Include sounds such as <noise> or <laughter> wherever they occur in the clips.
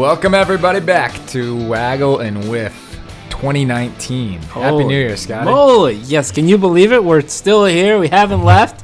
Welcome everybody back to Waggle and Whiff 2019. Happy New Year, Scotty. Holy yes! Can you believe it? We're still here. We haven't left.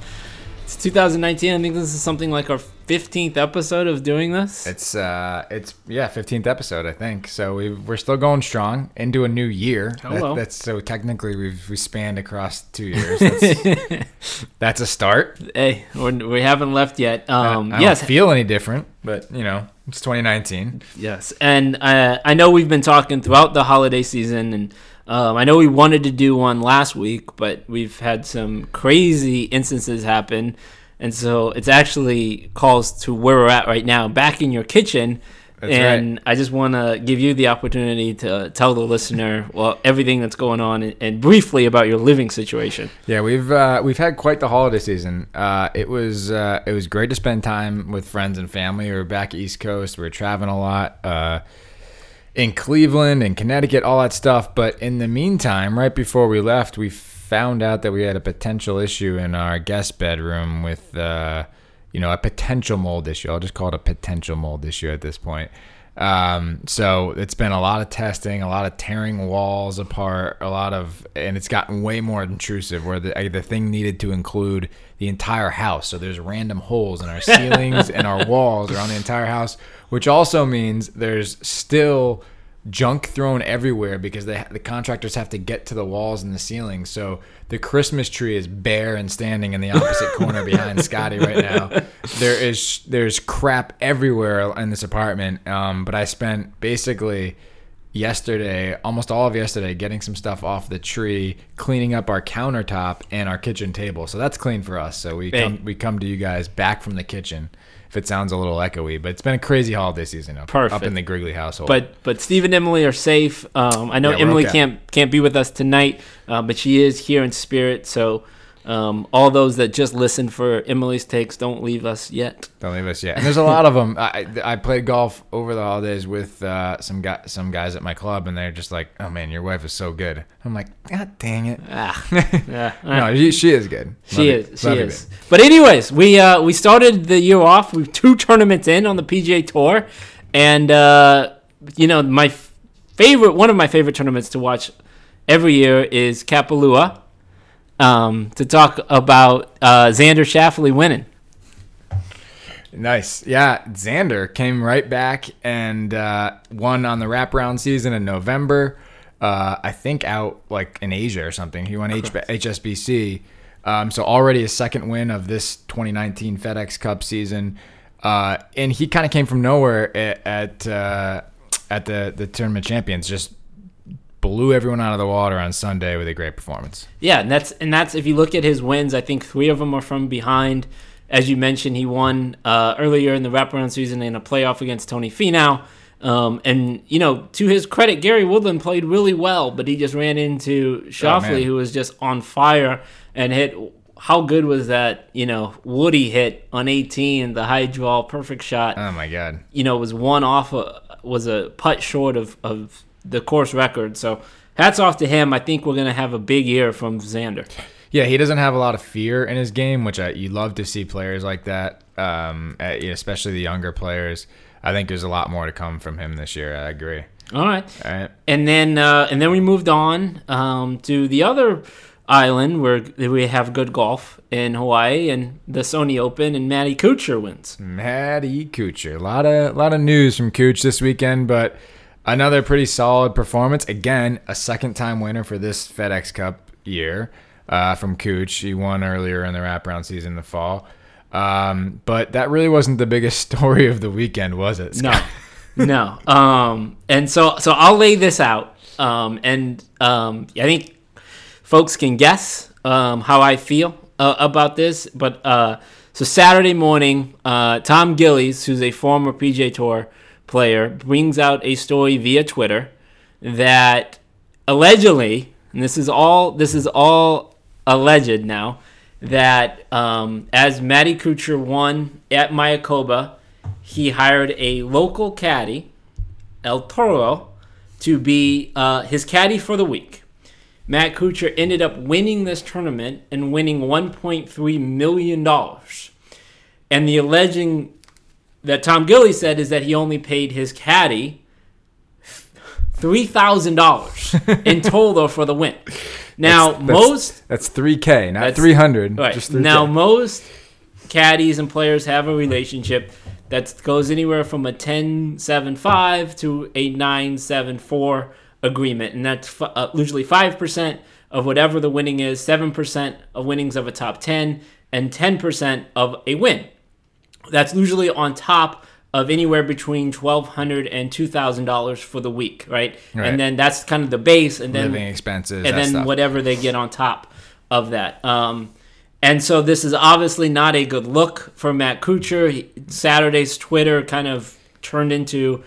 It's 2019. I think this is something like our 15th episode of doing this. It's uh, it's yeah, 15th episode I think. So we we're still going strong into a new year. That- Hello. that's so technically we've we spanned across two years. That's, <laughs> that's a start. Hey, we're, we haven't left yet. Um, I don't yes, feel any different, but you know it's 2019. Yes, and uh, I know we've been talking throughout the holiday season, and um, I know we wanted to do one last week, but we've had some crazy instances happen, and so it's actually calls to where we're at right now, back in your kitchen. That's and I just want to give you the opportunity to tell the listener well everything that's going on and, and briefly about your living situation. Yeah, we've uh, we've had quite the holiday season. Uh, it was uh, it was great to spend time with friends and family. We were back East Coast. We were traveling a lot uh, in Cleveland and Connecticut, all that stuff. But in the meantime, right before we left, we found out that we had a potential issue in our guest bedroom with uh, you know a potential mold issue. I'll just call it a potential mold issue at this point. Um, so it's been a lot of testing, a lot of tearing walls apart, a lot of, and it's gotten way more intrusive. Where the the thing needed to include the entire house. So there's random holes in our <laughs> ceilings and our walls around the entire house, which also means there's still junk thrown everywhere because they, the contractors have to get to the walls and the ceiling. So the Christmas tree is bare and standing in the opposite corner behind Scotty right now. <laughs> There is there's crap everywhere in this apartment. Um, but I spent basically yesterday, almost all of yesterday, getting some stuff off the tree, cleaning up our countertop and our kitchen table. So that's clean for us. So we come we come to you guys back from the kitchen. If it sounds a little echoey, but it's been a crazy holiday season up, up in the Grigley household. But but Steve and Emily are safe. Um, I know Yeah, Emily okay. can't can't be with us tonight, uh, but she is here in spirit. So um, all those that just listen for Emily's takes, don't leave us yet. Don't leave us yet. And there's a lot of them. I, I played golf over the holidays with uh, some guy, some guys at my club, and they're just like, "Oh man, your wife is so good." I'm like, "God dang it!" Ah, <laughs> yeah, no, she, she is good. She Love you- is. She love you, is. But anyways, we uh, we started the year off with two tournaments in on the PGA Tour, and uh, you know my favorite, one of my favorite tournaments to watch every year is Kapalua. Um, to talk about uh, Xander Schauffele winning. Nice. Yeah, Xander came right back and uh, won on the wraparound season in November. Uh, I think out like in Asia or something. He won H- HSBC. Um, so already a second win of this 2019 FedEx Cup season. Uh, and he kind of came from nowhere at at, uh, at the the tournament champions. Just blew everyone out of the water on Sunday with a great performance. Yeah, and that's and that's if you look at his wins, I think three of them are from behind. As you mentioned, he won uh, earlier in the wraparound season in a playoff against Tony Finau. Um, and you know, to his credit, Gary Woodland played really well, but he just ran into Schauffele, man. who was just on fire and hit. How good was that? You know, Woody hit on 18, the high draw, perfect shot Oh my god. you know, was one off, a, was a putt short of, of the course record. So hats off to him. I think we're going to have a big year from Xander. Yeah, he doesn't have a lot of fear in his game, which I, you love to see players like that, um, especially the younger players. I think there's a lot more to come from him this year. I agree. All right. All right. And then, uh, and then we moved on um, to the other island where we have good golf in Hawaii and the Sony Open, and Matty Kuchar wins. Matty Kuchar. A lot of lot of news from Kuch this weekend, but another pretty solid performance. Again, a second time winner for this FedEx Cup year uh, from Kuch. He won earlier in the wraparound season in the fall. Um, but that really wasn't the biggest <laughs> story of the weekend, was it? No, Scott? <laughs> no. Um, and so, so I'll lay this out. Um, and um, I think folks can guess um, how I feel uh, about this. But uh, so Saturday morning, uh, Tom Gillis, who's a former PGA Tour player, brings out a story via Twitter that allegedly, and this is all this is all alleged now, that um, as Matty Kuchar won at Mayakoba, he hired a local caddy, El Toro, to be uh, his caddy for the week. Matt Kuchar ended up winning this tournament and winning $1.3 million. And the alleging that Tom Gillis said is that he only paid his caddy three thousand dollars <laughs> in total for the win. Now That's- that's- most That's three k, not three hundred. right Just 3K. now most caddies and players have a relationship that goes anywhere from a 10-7-5 to a 9-7-4 agreement, and that's f- uh, usually five percent of whatever the winning is, seven percent of winnings of a top ten, and ten percent of a win. That's usually on top of anywhere between twelve hundred and two thousand dollars for the week, right? Right. And then that's kind of the base, and then living expenses and then stuff. whatever they get on top of that. Um, and so this is obviously not a good look for Matt Kuchar. He, Saturday's Twitter kind of turned into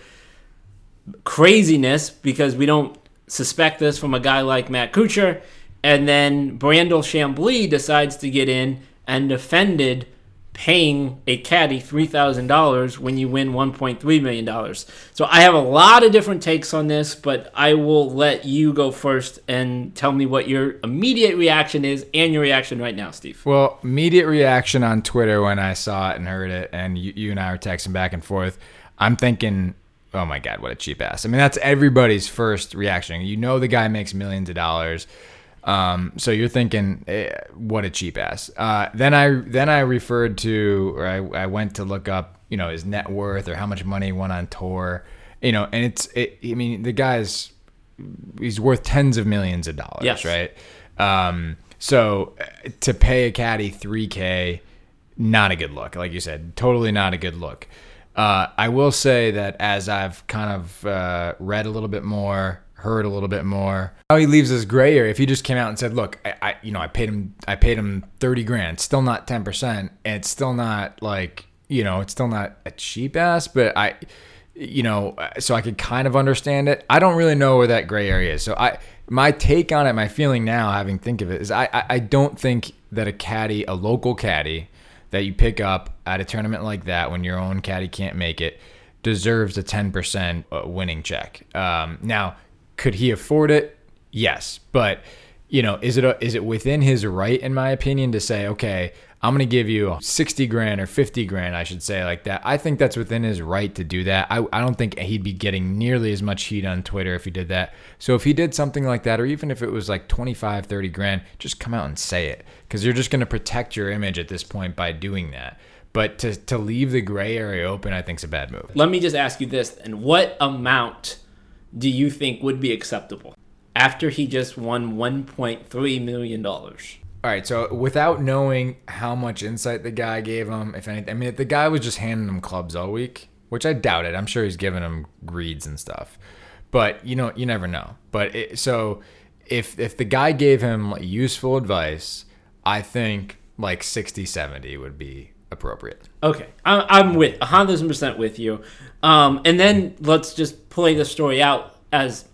craziness because we don't suspect this from a guy like Matt Kuchar. And then Brandel Chamblee decides to get in and defended paying a caddy $3,000 when you win $1.3 million. So I have a lot of different takes on this, but I will let you go first and tell me what your immediate reaction is and your reaction right now, Steve. Well, immediate reaction on Twitter when I saw it and heard it, and you, you and I were texting back and forth. I'm thinking, oh my god, what a cheap ass. I mean, that's everybody's first reaction. You know, the guy makes millions of dollars, um, so you're thinking, eh, what a cheap ass. Uh, then I then I referred to, or I, I went to look up, you know, his net worth or how much money he won on tour, you know, and it's, it, I mean, the guy's he's worth tens of millions of dollars, Yes. right? Um, so uh, to pay a caddy 3K, not a good look. Like you said, totally not a good look. Uh, I will say that as I've kind of uh, read a little bit more, heard a little bit more, how he leaves this gray area. If he just came out and said, "Look, I, I you know, I paid him, I paid him thirty grand, still not ten percent, it's still not like, you know, it's still not a cheap ass, but I." you know, so I could kind of understand it. I don't really know where that gray area is. So I, my take on it, my feeling now, having think of it, is I, I, I don't think that a caddy, a local caddy that you pick up at a tournament like that when your own caddy can't make it, deserves a ten percent winning check. Um, now, could he afford it? Yes, but you know, is it a, is it within his right, in my opinion, to say, okay, I'm gonna give you 60 grand or 50 grand, I should say, like that. I think that's within his right to do that. I, I don't think he'd be getting nearly as much heat on Twitter if he did that. So if he did something like that, or even if it was like 25, 30 grand, just come out and say it, because you're just gonna protect your image at this point by doing that. But to, to leave the gray area open, I think is a bad move. Let me just ask you this: and what amount do you think would be acceptable after he just won 1.3 million dollars? All right, so without knowing how much insight the guy gave him, if anything, I mean, if the guy was just handing him clubs all week, which I doubt it. I'm sure he's giving him reads and stuff, but you know, you never know. But it, so if if the guy gave him useful advice, I think like 60, 70 would be appropriate. Okay, I'm, I'm with 100 percent with you. Um, and then let's just play the story out as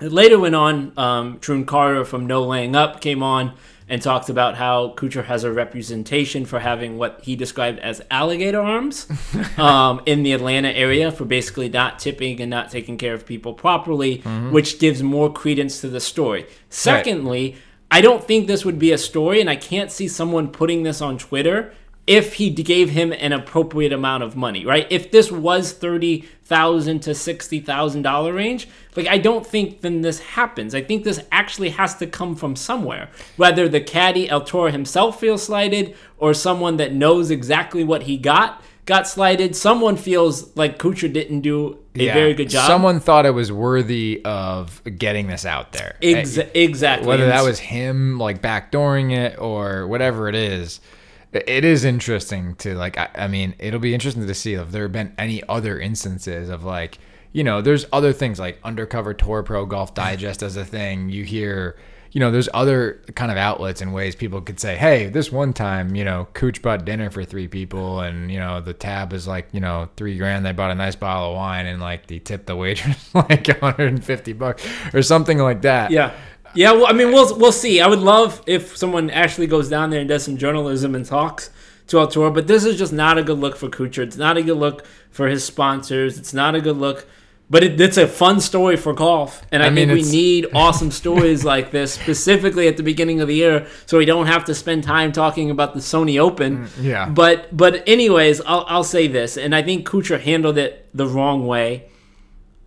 it later went on. Um, Tron Carter from No Laying Up came on and talked about how Kuchar has a representation for having what he described as alligator arms <laughs> um, in the Atlanta area for basically not tipping and not taking care of people properly, which gives more credence to the story. Secondly, I don't think this would be a story, and I can't see someone putting this on Twitter if he gave him an appropriate amount of money, right? If this was thirty thousand to sixty thousand dollar range, like I don't think then this happens. I think this actually has to come from somewhere, whether the caddy El Toro himself feels slighted or someone that knows exactly what he got got slighted. Someone feels like Kuchar didn't do a very good job. Someone thought it was worthy of getting this out there. Exa- exactly. whether that was him like backdooring it or whatever it is it- is interesting to like I, I mean it'll be interesting to see if there have been any other instances of like you know there's other things like undercover tour pro golf digest as a thing. You hear you know there's other kind of outlets and ways people could say hey this one time you know Kuch bought dinner for three people and you know the tab is like you know three grand. They bought a nice bottle of wine and like they tipped the waitress <laughs> like 150 bucks or something like that. Yeah. Yeah, well, I mean, we'll we'll see. I would love if someone actually goes down there and does some journalism and talks to El Toro, but this is just not a good look for Kuchar. It's not a good look for his sponsors. It's not a good look But it, it's a fun story for golf, and I, I mean, think we need <laughs> awesome stories like this specifically at the beginning of the year, so we don't have to spend time talking about the Sony Open. Mm, yeah. But but anyways, I'll I'll say this, and I think Kuchar handled it the wrong way,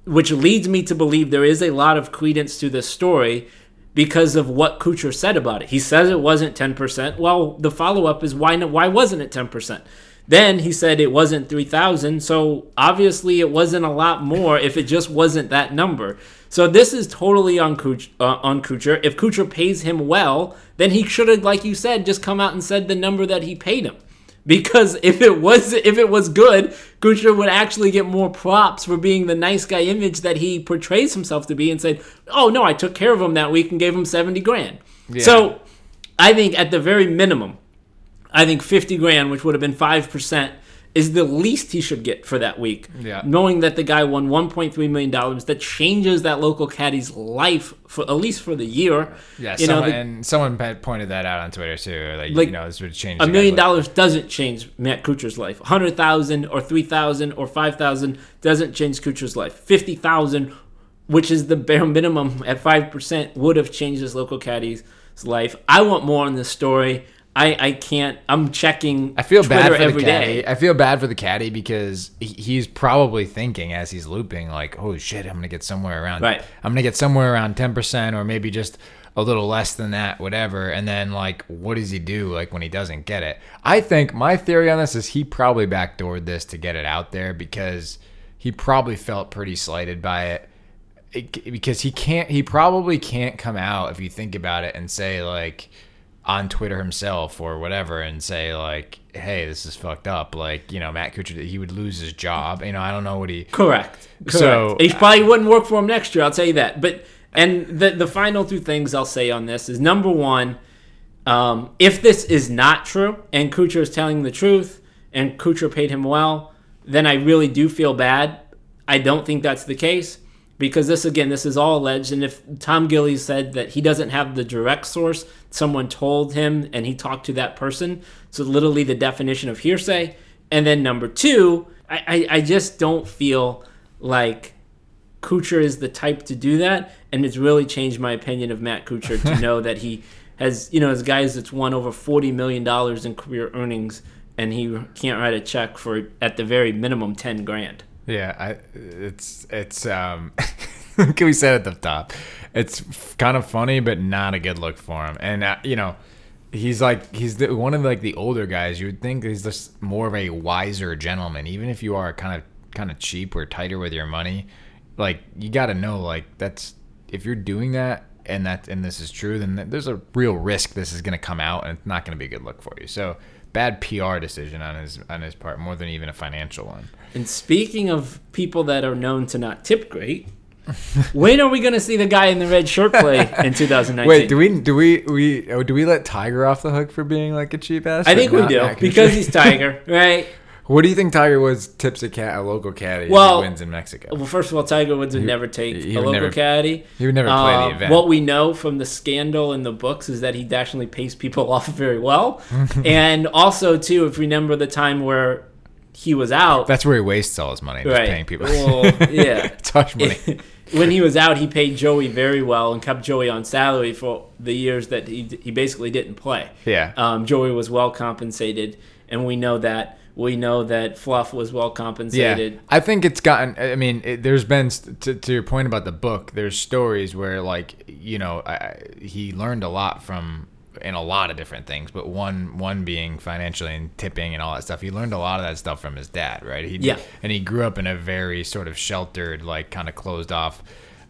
which leads me to believe there is a lot of credence to this story because of what Kuchar said about it. He says it wasn't 10%. Well, the follow up is why why wasn't it 10%? Then he said it wasn't 3,000, so obviously it wasn't a lot more if it just wasn't that number. So this is totally on Kuch, uh, on Kuchar. If Kuchar pays him well, then he should have, like you said, just come out and said the number that he paid him. Because if it was if it was good, Kuchar would actually get more props for being the nice guy image that he portrays himself to be, and said, "Oh no, I took care of him that week and gave him seventy grand." So, I think at the very minimum, I think fifty grand, which would have been five percent, is the least he should get for that week. Yeah. Knowing that the guy won one point three million dollars, that changes that local caddy's life for at least for the year. Yeah, you know, someone, the- and someone pointed that out on Twitter too. Like, Like, you know, this would change a million life. dollars doesn't change Matt Kuchar's life. A hundred thousand or three thousand or five thousand doesn't change Kuchar's life. Fifty thousand, which is the bare minimum at five percent, would have changed his local caddy's life. I want more on this story. I, I can't. I'm checking. I feel Twitter bad for the caddy. day. I feel bad for the caddy because he's probably thinking as he's looping, like, "Holy shit, I'm gonna get somewhere around. Right. I'm gonna get somewhere around ten percent, or maybe just a little less than that, whatever." And then, like, what does he do? Like when he doesn't get it? I think my theory on this is he probably backdoored this to get it out there because he probably felt pretty slighted by it. It- because he can't he probably can't come out if you think about it and say like on Twitter himself or whatever and say like hey this is fucked up like you know Matt Kuchar he would lose his job you know I don't know what he Correct. Correct. So- he probably wouldn't work for him next year. I'll tell you that. But and the the final two things I'll say on this is number one, um, if this is not true and Kuchar is telling the truth and Kuchar paid him well, then I really do feel bad. I don't think that's the case because this again this is all alleged and if Tom Gillis said that he doesn't have the direct source, someone told him and he talked to that person, so literally the definition of hearsay. And then number two, I, I, I just don't feel like Kuchar is the type to do that, and it's really changed my opinion of Matt Kuchar to <laughs> know that he has, you know, as guys that's won over forty million dollars in career earnings, and he can't write a check for at the very minimum ten grand. yeah I it's it's um <laughs> like we said at the top it's kind of funny but not a good look for him. And uh, you know he's like he's the, one of like the older guys. You would think he's just more of a wiser gentleman. Even if you are kind of kind of cheap or tighter with your money like you got to know like that's if you're doing that and that and this is true then there's a real risk this is going to come out and it's not going to be a good look for you. So bad PR decision on his on his part more than even a financial one. And speaking of people that are known to not tip great, <laughs> when are we going to see the guy in the red shirt play in 2019? <laughs> Wait, do we do we we oh, do we let Tiger off the hook for being like a cheap ass? I think we do because he's Tiger, <laughs> right? What do you think Tiger Woods tips a cat a local caddy Well- if he wins in Mexico? Well, first of all, Tiger Woods would never take he a local never- caddy. he would never play the Uh, event. What we know from the scandal in the books is that he actually pays people off very well, and also too, if you remember the time where he was out, That's where he wastes all his money, just right? paying people. Well, yeah. hush money. When he was out, he paid Joey very well and kept Joey on salary for the years that he he basically didn't play. Yeah. Um, Joey was well compensated, and we know that. We know that Fluff was well compensated. Yeah. I think it's gotten. I mean, it, there's been to, to your point about the book. There's stories where, like, you know, I, he learned a lot from in a lot of different things, but one one being financially and tipping and all that stuff. He learned a lot of that stuff from his dad, right? He Yeah. and he grew up in a very sort of sheltered, like, kind of closed off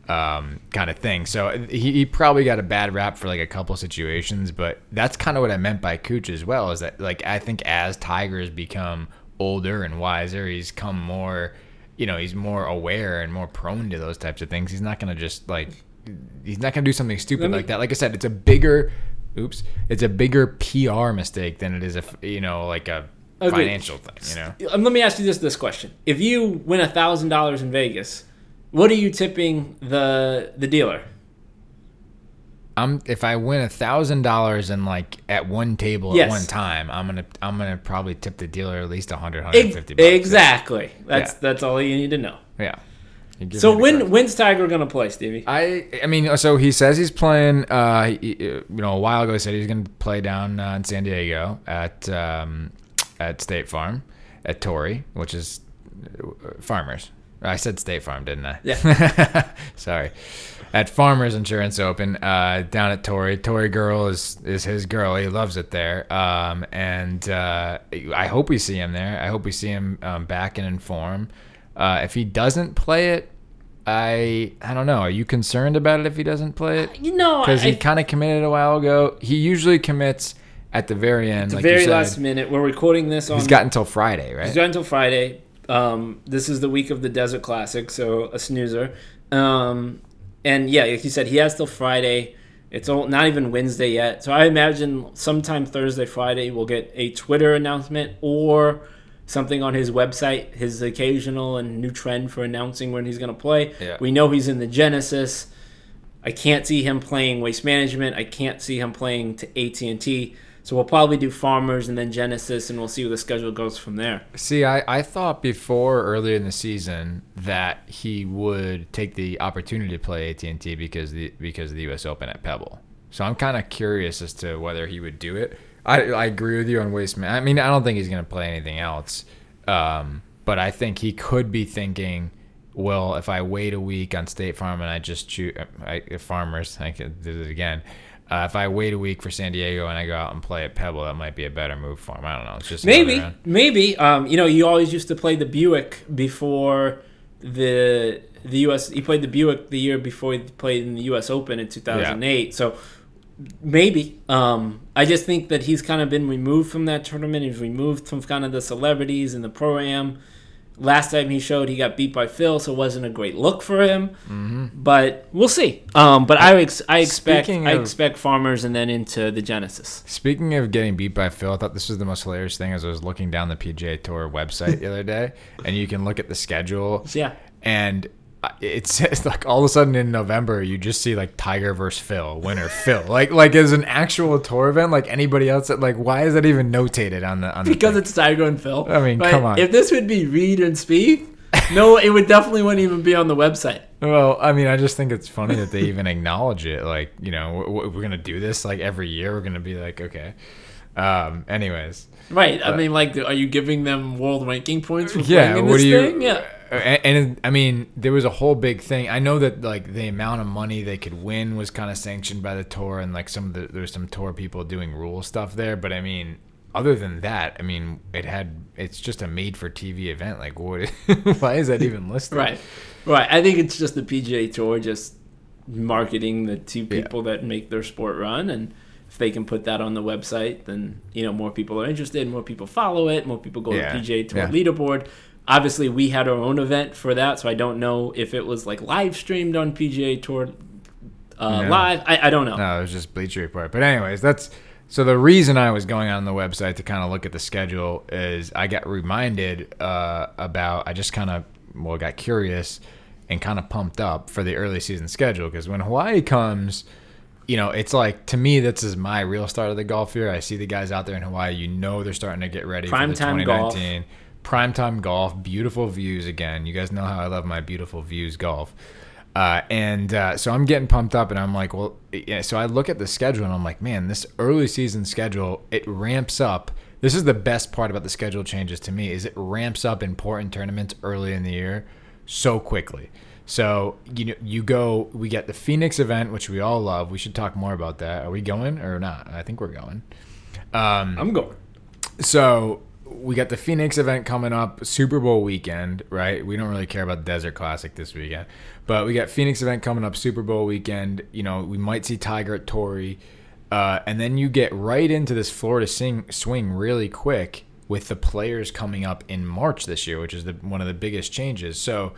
um, kind of thing. So he, he probably got a bad rap for like a couple situations, but that's kind of what I meant by Kuch as well. Is that like I think as Tiger's become older and wiser, he's come more, you know, he's more aware and more prone to those types of things. He's not gonna just like he's not gonna do something stupid me- like that. Like I said, it's a bigger, oops, it's a bigger PR mistake than it is a you know like a Agreed. financial thing. You know. Um, let me ask you this this question: If you win a thousand dollars in Vegas, what are you tipping the the dealer? I'm if I win a thousand dollars and like at one table Yes. at one time, I'm gonna I'm gonna probably tip the dealer at least 100, Ex- 150 bucks. exactly. That's Yeah. that's all you need to know. Yeah. So when when's Tiger gonna play, Stevie? I I mean, so he says he's playing. Uh, he, you know, a while ago he said he's going to play down uh, in San Diego at um, at State Farm at Torrey, which is uh, Farmers. I said State Farm, didn't I? Yeah. <laughs> Sorry. At Farmers Insurance Open, uh, down at Torrey. Torrey girl is is his girl. He loves it there. Um, and uh, I hope we see him there. I hope we see him um, back and in form. Uh, if he doesn't play it, I I don't know. Are you concerned about it if he doesn't play it? You know, Because he kind of committed a while ago. He usually commits at the very end. the like very you said. last minute. We're recording this on. He's got until Friday, right? He's got until Friday. Um, this is the week of the Desert Classic, so a snoozer. Um, and yeah, like you said, he has till Friday. It's all, not even Wednesday yet, so I imagine sometime Thursday, Friday, we'll get a Twitter announcement or something on his website. His occasional and new trend for announcing when he's going to play. Yeah. We know he's in the Genesis. I can't see him playing Waste Management. I can't see him playing to AT and T. So we'll probably do Farmers and then Genesis, and we'll see where the schedule goes from there. See, I, I thought before earlier in the season that he would take the opportunity to play AT and T because the because of the U.S. Open at Pebble. So I'm kind of curious as to whether he would do it. I, I agree with you on Waste Man. I mean, I don't think he's going to play anything else. Um, but I think he could be thinking, well, if I wait a week on State Farm and I just choose I, Farmers, I could do it again. Uh, if I wait a week for San Diego and I go out and play at Pebble, that might be a better move for him. I don't know. It's just Maybe, maybe. Um, you know, you always used to play the Buick before the the U.S. He played the Buick the year before he played in the U.S. Open in 2008. So maybe. Um, I just think that he's kind of been removed from that tournament. He's removed from kind of the celebrities and the pro am. Last time he showed, he got beat by Phil, so it wasn't a great look for him. Mm-hmm. But we'll see. Um, but I ex- I expect Speaking I expect Farmers and then into the Genesis. Speaking of getting beat by Phil, I thought this was the most hilarious thing as I was looking down the PGA Tour website the other day, and you can look at the schedule, yeah. and uh, it says like all of a sudden in November you just see like Tiger versus Phil, winner Phil, <laughs> like like as an actual tour event, like anybody else. Like why is that even notated on the on the because thing? it's Tiger and Phil. I mean, Right? come on. If this would be Reed and Speed, no, it would definitely wouldn't even be on the website. Well, I mean, I just think it's funny that they even acknowledge it. Like, you know, we're, we're gonna do this like every year. We're gonna be like, okay. Um. Anyways, Right. I mean, like, are you giving them world ranking points for yeah. playing in What this you? thing? Yeah. And, and I mean, there was a whole big thing. I know that like the amount of money they could win was kind of sanctioned by the tour, and like some of the there's some tour people doing rule stuff there. But I mean, other than that, I mean, it had it's just a made for TV event. Like, what? <laughs> why is that <laughs> even listed? Right. Right. I think it's just the PGA Tour just marketing the two people that make their sport run, and if they can put that on the website, then you know more people are interested, more people follow it, more people go Yeah. to PGA Tour Yeah. leaderboard. Obviously, we had our own event for that, so I don't know if it was like live streamed on PGA Tour uh, No. live. I, I don't know. No, it was just Bleacher Report. But anyways, that's so the reason I was going on the website to kind of look at the schedule is I got reminded uh, about I just kind of well got curious and kind of pumped up for the early season schedule because when Hawaii comes, you know, it's like to me this is my real start of the golf year. I see the guys out there in Hawaii, you know, they're starting to get ready for the Primetime golf. 2019 primetime golf, beautiful views again. You guys know how I love my beautiful views golf. Uh, and uh, so I'm getting pumped up, and I'm like, well, yeah. So I look at the schedule, and I'm like, man, this early season schedule it ramps up. This is the best part about the schedule changes to me is it ramps up important tournaments early in the year so quickly. So you know, you go. We get the Phoenix event, which we all love. We should talk more about that. Are we going or not? I think we're going. Um, I'm going. so we got the Phoenix event coming up, Super Bowl weekend, right? We don't really care about Desert Classic this weekend, but we got Phoenix event coming up, Super Bowl weekend. You know, we might see Tiger at Torrey, uh, and then you get right into this Florida sing, swing really quick with the players coming up in March this year, which is the, one of the biggest changes. So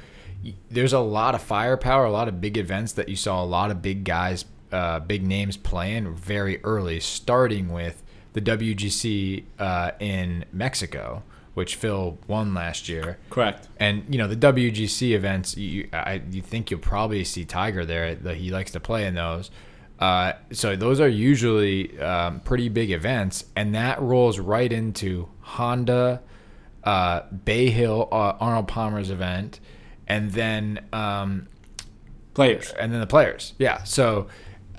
there's a lot of firepower, a lot of big events that you saw a lot of big guys, uh, big names playing very early, starting with the WGC uh, in Mexico, which Phil won last year. Correct. And you know the WGC events, you I, you think you'll probably see Tiger there. That he likes to play in those. Uh, so those are usually um, pretty big events, and that rolls right into Honda, uh, Bay Hill, uh, Arnold Palmer's event, and then um, Players. and then the players. Yeah. So,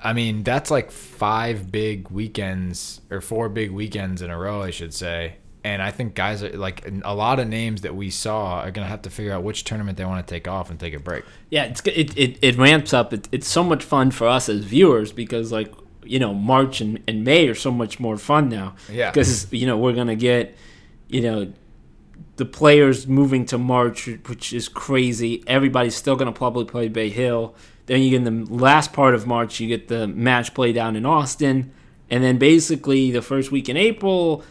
I mean, that's like five big weekends or four big weekends in a row, I should say. And I think guys are like a lot of names that we saw are gonna have to figure out which tournament they want to take off and take a break. Yeah, it's it it, it ramps up. It, it's so much fun for us as viewers because like you know March and, and May are so much more fun now. Yeah. because you know we're gonna get you know the players moving to March, which is crazy. Everybody's still gonna probably play Bay Hill. Then you get in the last part of March, you get the match play down in Austin, and then basically the first week in April,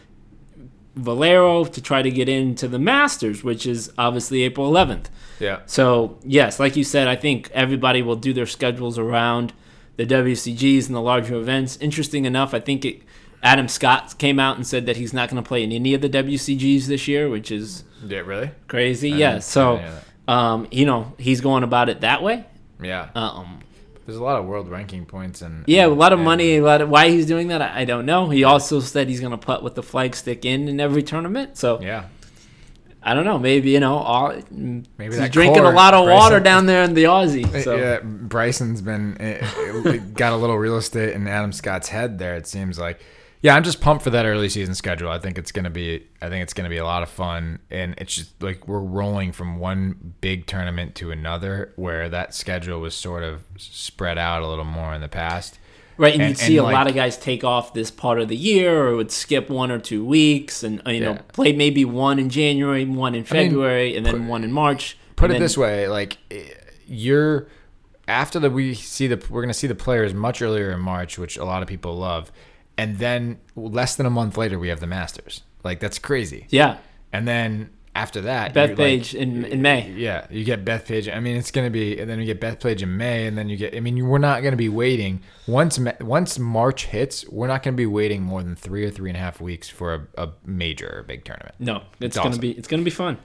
Valero to try to get into the Masters, which is obviously April 11th. Yeah. So yes, like you said, I think everybody will do their schedules around the WCGs and the larger events. Interesting enough, I think it, Adam Scott came out and said that he's not going to play in any of the WCGs this year, which is Yeah. Really? crazy. I Yeah. So, um, you know, he's going about it that way. Yeah. Um, There's a lot of world ranking points and yeah, a lot of money. A lot of why he's doing that, I I don't know. He also said he's going to putt with the flag stick in in every tournament. So Yeah. I don't know. Maybe you know, all, Maybe he's drinking a lot of water down there in the Aussie. So. Yeah, Bryson's been uh, got a little real estate in Adam Scott's head there. It seems like. Yeah, I'm just pumped for that early season schedule. I think it's gonna be. I think it's gonna be a lot of fun, and it's just like we're rolling from one big tournament to another, where that schedule was sort of spread out a little more in the past. Right, and, And- you'd see and, a lot of guys take off this part of the year, or would skip one or two weeks, and you know Yeah. play maybe one in January, one in February, and then put- one in March. Put it then- this way, like you're after the we see the we're gonna see the players much earlier in March, which a lot of people love, and then less than a month later we have the Masters. Like that's crazy. Yeah, And then after that, Bethpage like, in in May. Yeah, you get Bethpage. I mean, it's gonna be, and then you get Bethpage in May, and then you get. I mean, we're not gonna be waiting once once March hits. We're not gonna be waiting more than three or three and a half weeks for a, a major or big tournament. No, it's, It's gonna awesome. be it's gonna be fun.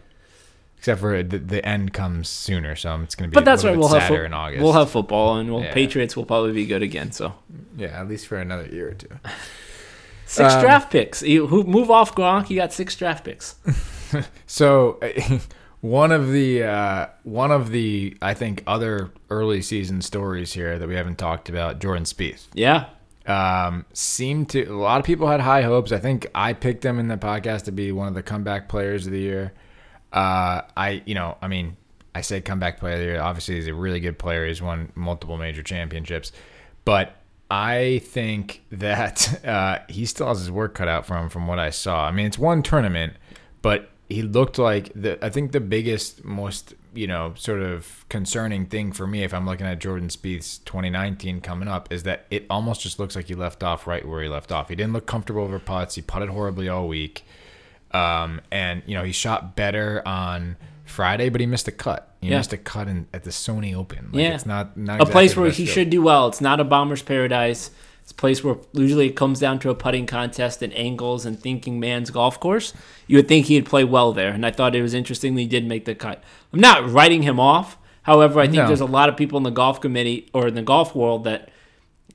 Except for the, the end comes sooner, so it's gonna be. But that's right. We'll have fo- in August. we'll have football, and we'll Yeah. Patriots will probably be good again. So yeah, at least for another year or two. six Um, draft picks. You who move off Gronk? You got six draft picks. <laughs> So <laughs> one of the uh, one of the I think other early season stories here that we haven't talked about, Jordan Spieth. Yeah, um, seemed to a lot of people had high hopes. I think I picked him in the podcast to be one of the comeback players of the year. Uh, I you know I mean I say comeback player of the year. Obviously, he's a really good player. He's won multiple major championships, but I think that <laughs> uh, he still has his work cut out for him from what I saw. I mean, it's one tournament, but he looked like the. I think the biggest, most you know, sort of concerning thing for me, if I'm looking at Jordan Spieth's 2019 coming up, is that it almost just looks like he left off right where he left off. He didn't look comfortable over putts. He putted horribly all week, um, and you know he shot better on Friday, but he missed a cut. He Yeah. missed a cut in, at the Sony Open. Like, Yeah. it's not not a exactly place where he field. should do well. It's not a bomber's paradise. It's a place where usually it comes down to a putting contest and angles and thinking man's golf course. You would think he'd play well there, and I thought it was interesting that he did make the cut. I'm not writing him off. However, I think No. there's a lot of people in the golf committee or in the golf world that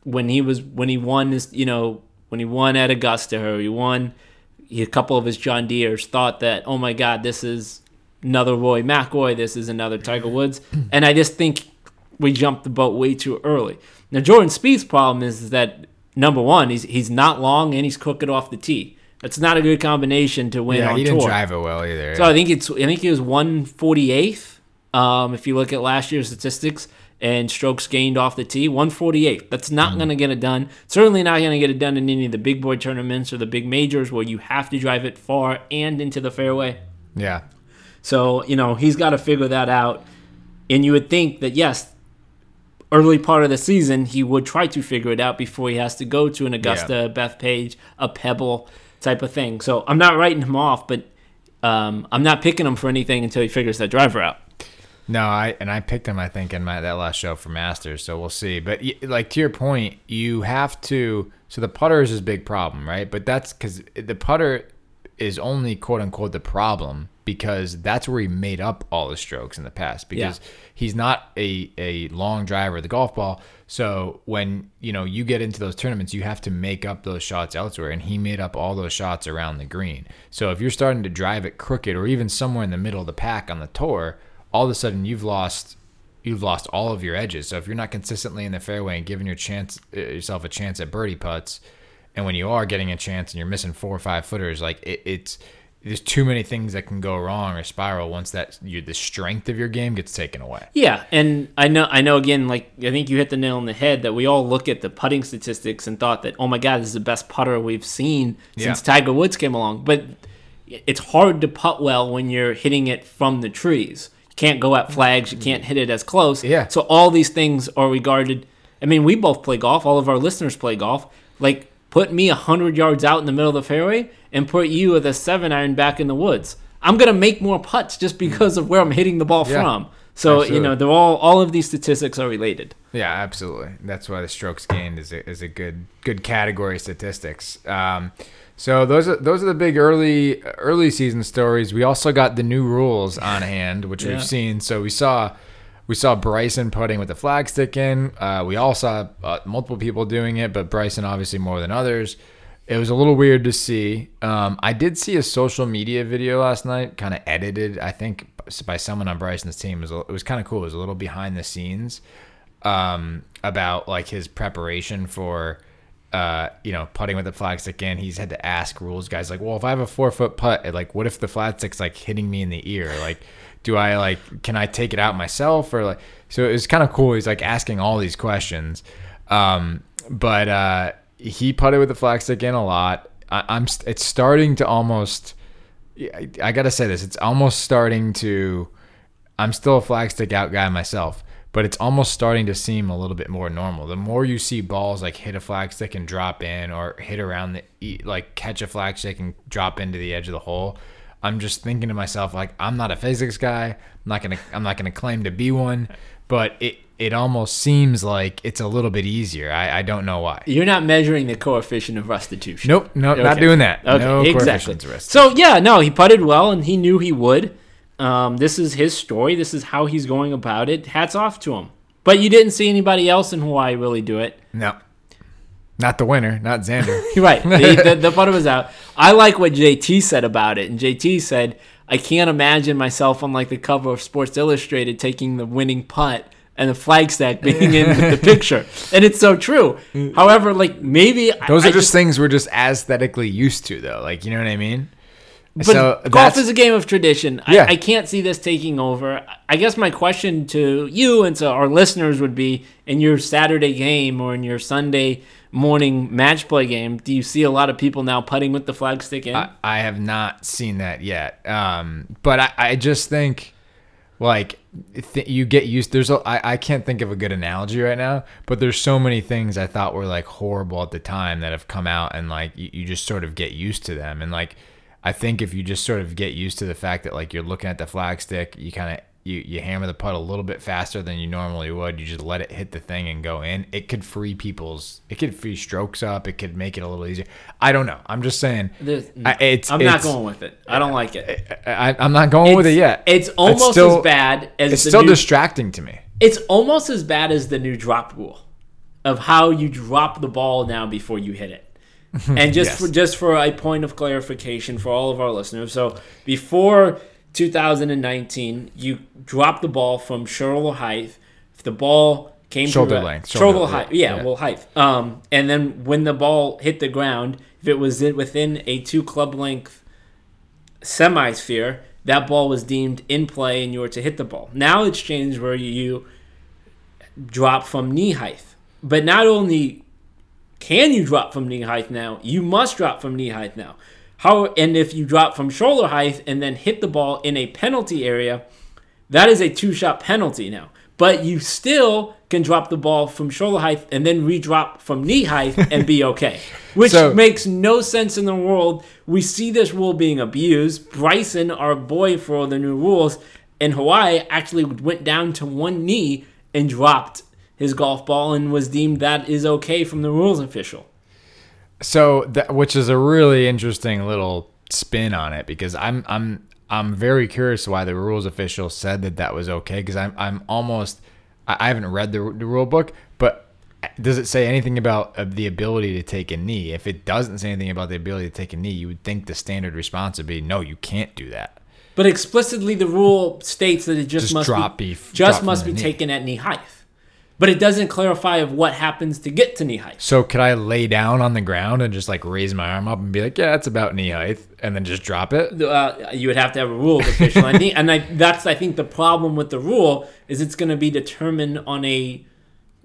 when he was when he won his you know when he won at Augusta or he won he, a couple of his John Deere's thought that oh my God this is another Rory McIlroy this is another Tiger Woods and I just think we jumped the boat way too early. Now Jordan Spieth's problem is that number one he's he's not long and he's crooked off the tee. That's not a good combination to win Yeah, on he tour. didn't drive it well either. So I think it's I think he was 148th. Um, if you look at last year's statistics and strokes gained off the tee, 148. That's not Mm. going to get it done. Certainly not going to get it done in any of the big boy tournaments or the big majors where you have to drive it far and into the fairway. yeah, So you know he's got to figure that out. And you would think that yes, early part of the season he would try to figure it out before he has to go to an Augusta, Bethpage, a Pebble type of thing. So I'm not writing him off, but um, I'm not picking him for anything until he figures that driver out. No, I and I picked him. I think in my that last show for Masters, so we'll see. But like to your point, you have to. So the putter is his big problem, right? But that's because the putter is only quote unquote the problem because that's where he made up all his strokes in the past. Because he's not a a long driver of the golf ball. So when you know you get into those tournaments, you have to make up those shots elsewhere, and he made up all those shots around the green. So if you're starting to drive it crooked or even somewhere in the middle of the pack on the tour all of a sudden you've lost you've lost all of your edges. So if you're not consistently in the fairway and giving your chance uh, yourself a chance at birdie putts, and when you are getting a chance and you're missing four or five footers, like it, it's there's too many things that can go wrong or spiral once that you, the strength of your game gets taken away. Yeah, and I know I know again like I think you hit the nail on the head that we all look at the putting statistics and thought that oh my god this is the best putter we've seen since Yeah. Tiger Woods came along, but it's hard to putt well when you're hitting it from the trees. Can't go at flags, you can't hit it as close. Yeah. So all these things are regarded I mean, we both play golf, all of our listeners play golf. Like put me 100 yards out in the middle of the fairway and put you with a 7 iron back in the woods. I'm going to make more putts just because of where I'm hitting the ball Yeah. from. So, you know, they're all all of these statistics are related. Yeah, absolutely. That's why the strokes gained is a, is a good good category of statistics. Um, so those are those are the big early early season stories. We also got the new rules on <laughs> hand, which Yeah. we've seen. So we saw we saw Bryson putting with the flag stick in. Uh, we all saw uh, multiple people doing it, but Bryson obviously more than others. It was a little weird to see. Um, I did see a social media video last night, kind of edited, I think, by someone on Bryson's team. It was, it was kind of cool. It was a little behind the scenes um, about like his preparation for, uh, you know, putting with the flag stick in. He's had to ask rules guys like, well, if I have a four foot putt, like, what if the flag stick's like hitting me in the ear? Like, do I like, can I take it out myself or like? So it was kind of cool. He's like asking all these questions. Um, but uh, he putted with the flag stick in a lot. I, I'm. It's starting to almost. I, I gotta say this. It's almost starting to. I'm still a flag stick out guy myself, but it's almost starting to seem a little bit more normal. The more you see balls like hit a flag stick and drop in, or hit around the like catch a flag stick and drop into the edge of the hole, I'm just thinking to myself like I'm not a physics guy. I'm not gonna I'm not gonna claim to be one, but it it almost seems like it's a little bit easier. I, I don't know why. You're not measuring the coefficient of restitution. Nope, nope, not doing that. Okay, no exactly. So yeah, no, he putted well, and he knew he would. Um, this is his story. This is how he's going about it. Hats off to him. But you didn't see anybody else in Hawaii really do it. No, not the winner, not Xander. <laughs> You're right. The, the, the putter was out. I like what JT said about it, and JT said, "I can't imagine myself on like the cover of Sports Illustrated taking the winning putt." And the flag stack <laughs> being in the picture, and it's so true. However, like maybe Those I are just, things we're just aesthetically used to, though. Like, you know what I mean? But so golf is a game of tradition. Yeah. I, I can't see this taking over. I guess my question to you and to our listeners would be: in your Saturday game or in your Sunday morning match play game, do you see a lot of people now putting with the flag stick in? I, I have not seen that yet. Um, but I, I just think, like, th- you get used. There's a, I, I can't think of a good analogy right now, but there's so many things I thought were like horrible at the time that have come out, and like you, you just sort of get used to them. And like, I think if you just sort of get used to the fact that like you're looking at the flag stick, you kind of you, you hammer the putt a little bit faster than you normally would. You just let it hit the thing and go in. It could free people's. It could free strokes up. It could make it a little easier. I don't know. I'm just saying. I, it's, I'm not it's- going with it. I don't like it. I, I'm not going with it yet. It's almost still- as bad as It's the still new, distracting to me. It's almost as bad as the new drop rule of how you drop the ball now before you hit it. <laughs> And just Yes. for just for a point of clarification for all of our listeners, so before 2019, you drop the ball from shoulder height. If the ball came Shoulder to length, shoulder, shoulder- height, yeah, yeah, yeah. well height. Um, and then when the ball hit the ground, if it was within a two club length semisphere, that ball was deemed in play and you were to hit the ball. Now it's changed where you drop from knee height. But not only can you drop from knee height now, you must drop from knee height now. How and if you drop from shoulder height and then hit the ball in a penalty area, that is a two shot penalty now. But you still can drop the ball from shoulder height and then re-drop from knee height and be <laughs> okay. Which So- makes no sense in the world. We see this rule being abused. Bryson, our boy for the new rules in Hawaii, actually went down to one knee and dropped his golf ball and was deemed that is okay from the rules official. So that which is a really interesting little spin on it because I'm I'm I'm very curious why the rules official said that that was okay because I'm I'm almost I haven't read the, the rule book but does it say anything about the ability to take a knee? If it doesn't say anything about the ability to take a knee, you would think the standard response would be no, you can't do that. But explicitly, the rule states that it just, Just must drop be, beef- just must be knee. taken at knee height. But it doesn't clarify of what happens to get to knee height. So could I lay down on the ground and just like raise my arm up and be like, yeah, it's about knee height, and then just drop it? uh, you would have to have a rule official. I think, and I, that's I think the problem with the rule is it's going to be determined on a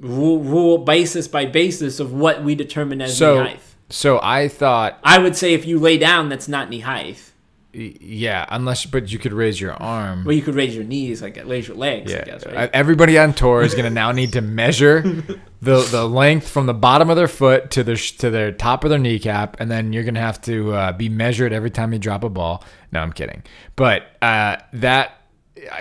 rule, rule basis by basis of what we determine as knee height. so I thought, I would say if you lay down, that's not knee height. Yeah, unless but you could raise your arm. Well, you could raise your knees, like raise your legs. I Yeah, guess, Uh, right? everybody on tour is gonna now need to measure <laughs> the the length from the bottom of their foot to the to their top of their kneecap, and then you're gonna have to uh, be measured every time you drop a ball. No, I'm kidding, but uh, that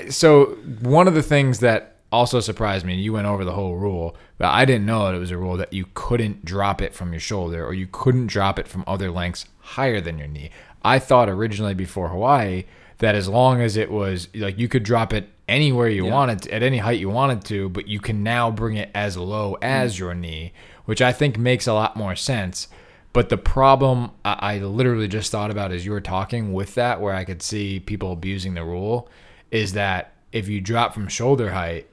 so one of the things that also surprised me, and you went over the whole rule, but I didn't know that it was a rule that you couldn't drop it from your shoulder or you couldn't drop it from other lengths higher than your knee. I thought originally before Hawaii that as long as it was like you could drop it anywhere you wanted to, at any height you wanted to, but you can now bring it as low mm. as your knee, which I think makes a lot more sense. But the problem I, I literally just thought about as you were talking with that, where I could see people abusing the rule, is that if you drop from shoulder height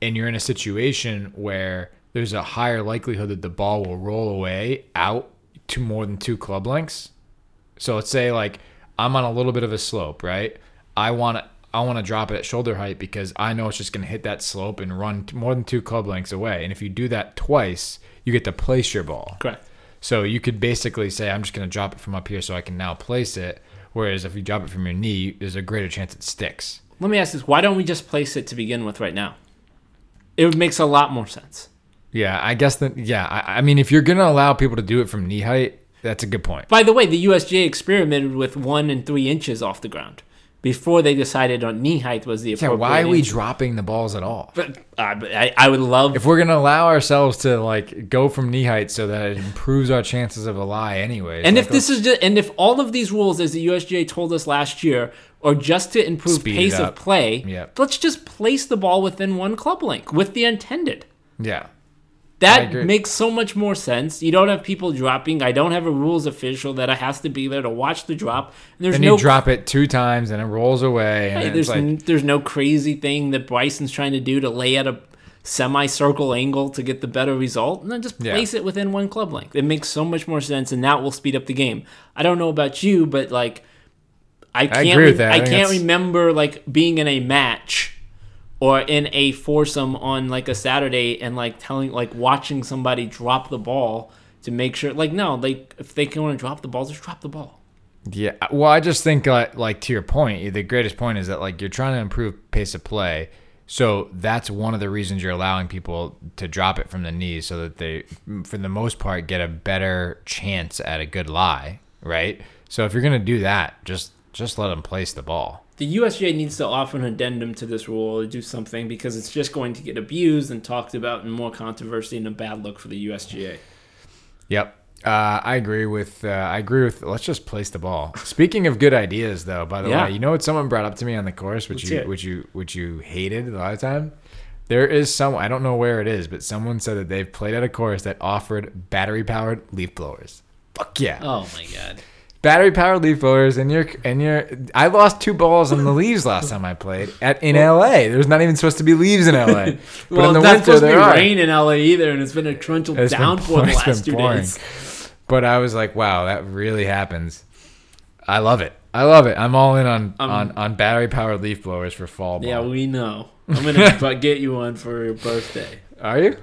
and you're in a situation where there's a higher likelihood that the ball will roll away out to more than two club lengths. So let's say like I'm on a little bit of a slope, right? I want to I want to drop it at shoulder height because I know it's just going to hit that slope and run more than two club lengths away. And if you do that twice, you get to place your ball. Correct. So you could basically say, I'm just going to drop it from up here so I can now place it. Whereas if you drop it from your knee, there's a greater chance it sticks. Let me ask this: Why don't we just place it to begin with right now? It makes a lot more sense. Yeah, I guess that. Yeah, I, I mean, if you're going to allow people to do it from knee height, that's a good point. By the way, the USGA experimented with one and three inches off the ground before they decided on knee height was the appropriate. Yeah, why are we inch. dropping the balls at all? But, uh, I, I would love. If we're going to allow ourselves to like go from knee height so that it improves our chances of a lie, anyways. and like, if this is just, and if all of these rules, as the USGA told us last year, are just to improve Speed pace of play, Yep. let's just place the ball within one club length with the intended. yeah, That makes so much more sense. You don't have people dropping. I don't have a rules official that has to be there to watch the drop. And there's then no you drop it two times and it rolls away, and there's like n- there's no crazy thing that Bryson's trying to do to lay at a semicircle angle to get the better result, and then just Yeah. place it within one club length. It makes so much more sense, and that will speed up the game. I don't know about you, but like, I can't agree with re- that. I I, can't remember like being in a match or in a foursome on like a Saturday and like telling like watching somebody drop the ball to make sure like no like if they can want to drop the ball just drop the ball. Yeah, uh, well, I just think like, like to your point, eh, the greatest point is that like you're trying to improve pace of play, so that's one of the reasons you're allowing people to drop it from the knees, so that they, mm, for the most part, get a better chance at a good lie, right? So if you're gonna do that, just just let them place the ball. The USGA needs to offer an addendum to this rule or do something because it's just going to get abused and talked about and more controversy and a bad look for the USGA. Yep. Uh, I agree with. Uh, I agree with. Let's just place the ball. Speaking of good ideas, though, by the Yeah. way, you know what someone brought up to me on the course, which Let's you, which you, which you hated a lot of time. There is some. I don't know where it is, but someone said that they've played at a course that offered battery powered leaf blowers. Fuck yeah, Oh my god. Battery powered leaf blowers, and your and your. I lost two balls on the leaves last time I played at in L.A. There's not even supposed to be leaves in L.A. <laughs> But well, in the not supposed to be there are. rain in LA either, and it's been a torrential downpour the last two pouring. days. But I was like, wow, that really happens. I love it. I love it. I'm all in on Um, on, on battery powered leaf blowers for fall ball. Yeah, we know. I'm gonna <laughs> get you one for your birthday. Are you?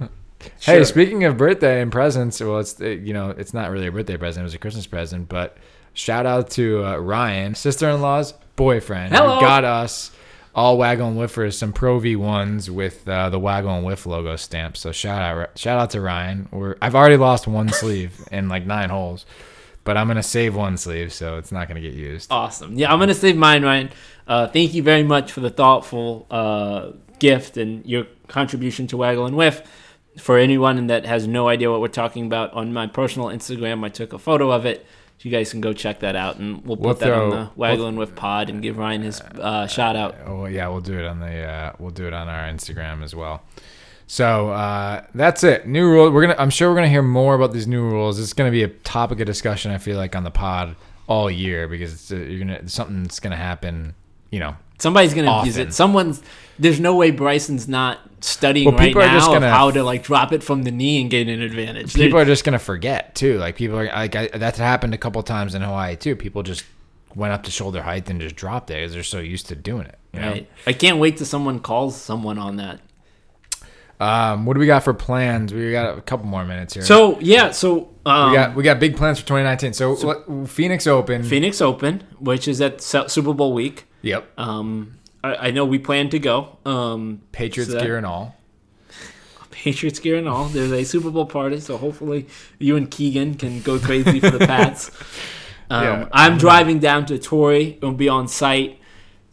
Sure. Hey, speaking of birthday and presents, well, it's you know it's not really a birthday present; it was a Christmas present. But shout out to uh, Ryan, sister-in-law's boyfriend, Hello. who got us all Waggle and Whiffers some Pro V ones with uh, the Waggle and Whiff logo stamp. So shout out, shout out to Ryan. We're, I've already lost one sleeve <laughs> in like nine holes, but I'm gonna save one sleeve, so it's not gonna get used. Awesome. Yeah, I'm gonna save mine, Ryan. Uh, thank you very much for the thoughtful uh, gift and your contribution to Waggle and Whiff. For anyone that has no idea what we're talking about, on my personal Instagram, I took a photo of it. You guys can go check that out, and we'll put We'll that on the Waggle and Whiff pod and give Ryan his uh, shout out. Oh well, yeah, we'll do it on the uh, we'll do it on our Instagram as well. So uh, that's it. New rule. We're gonna. I'm sure we're gonna hear more about these new rules. It's gonna be a topic of discussion. I feel like on the pod all year because it's, uh, you're gonna it's something that's gonna happen you know, Somebody's gonna use it. Someone's. There's no way Bryson's not studying Well, right people are just now gonna- how to like drop it from the knee and gain an advantage. people are just gonna forget too. Like people are like I, that's happened a couple times in Hawaii too. People just went up to shoulder height and just dropped it because they're so used to doing it. You know? Right. I can't wait till someone calls someone on that. Um, what do we got for plans? We got a couple more minutes here. So yeah, so um, we got we got big plans for 2019. So, what, Phoenix Open. Phoenix Open, which is at Super Bowl week. yep. Um, I, I know we plan to go. Um, Patriots so that- gear and all. Patriots gear and all. There's a Super Bowl party, so hopefully you and Keegan can go crazy for the Pats. <laughs> Um, Yeah. I'm driving down to Torrey Will be on site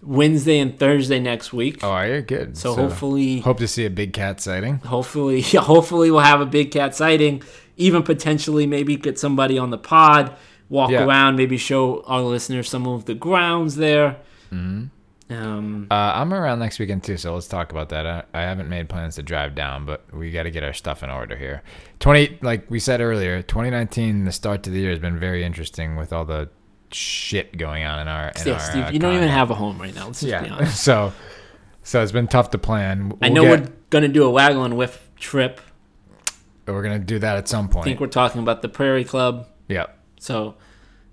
Wednesday and Thursday next week. Oh, are you good? so, hopefully, hope to see a big cat sighting. hopefully, <laughs> yeah, hopefully we'll have a big cat sighting. Even potentially, maybe get somebody on the pod, walk Yeah. around, maybe show our listeners some of the grounds there. Mm-hmm. Um, Uh, I'm around next weekend too, so let's talk about that. I, I haven't made plans to drive down, but we got to get our stuff in order here. 20, like we said earlier, 2019, the start to the year has been very interesting with all the shit going on in our. In yeah, our, Steve, uh, you don't even have a home right now. Let's just be Yeah, honest. <laughs> so so it's been tough to plan. I We'll know get- we're gonna do a waggle and whiff trip. we're gonna do that at some point. I think we're talking about the Prairie Club. Yep. So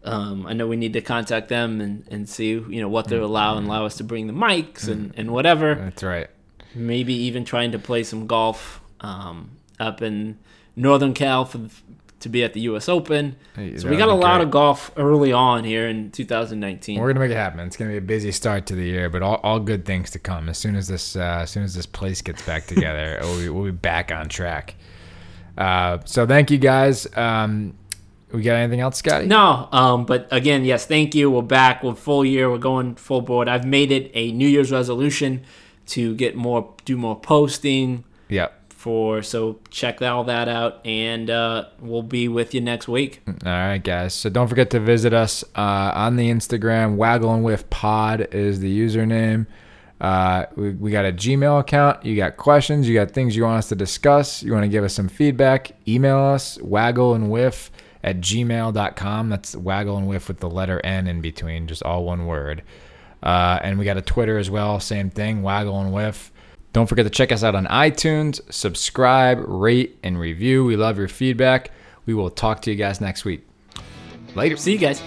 um, I know we need to contact them and, and see you know what they're allowing allow us to bring the mics and, and whatever. That's right. Maybe even trying to play some golf um, up in Northern Cal for to be at the U.S. Open. Hey, So we got a lot great. of golf early on here in 2019. We're gonna make it happen. It's gonna be a busy start to the year, but all, all good things to come. As soon as this uh, as soon as this place gets back <laughs> together, we'll, be, we'll be back on track. Uh, so thank you guys. Um, we got anything else, Scotty? No, um, but again, yes, thank you. We're back. We're full year. We're going full board. I've made it a New Year's resolution to get more, do more posting Yep. for. So check all that out, and uh, we'll be with you next week. All right, guys. So don't forget to visit us uh, on the Instagram. Waggle and Whiff Pod is the username. Uh, we, we got a Gmail account. You got questions. You got things you want us to discuss. You want to give us some feedback. Email us waggle and whiff at gmail.com. That's waggle and whiff with the letter N in between, just all one word. Uh, and we got a Twitter as well. Same thing, waggle and whiff. Don't forget to check us out on iTunes, subscribe, rate, and review. We love your feedback. We will talk to you guys next week. Later. See you guys.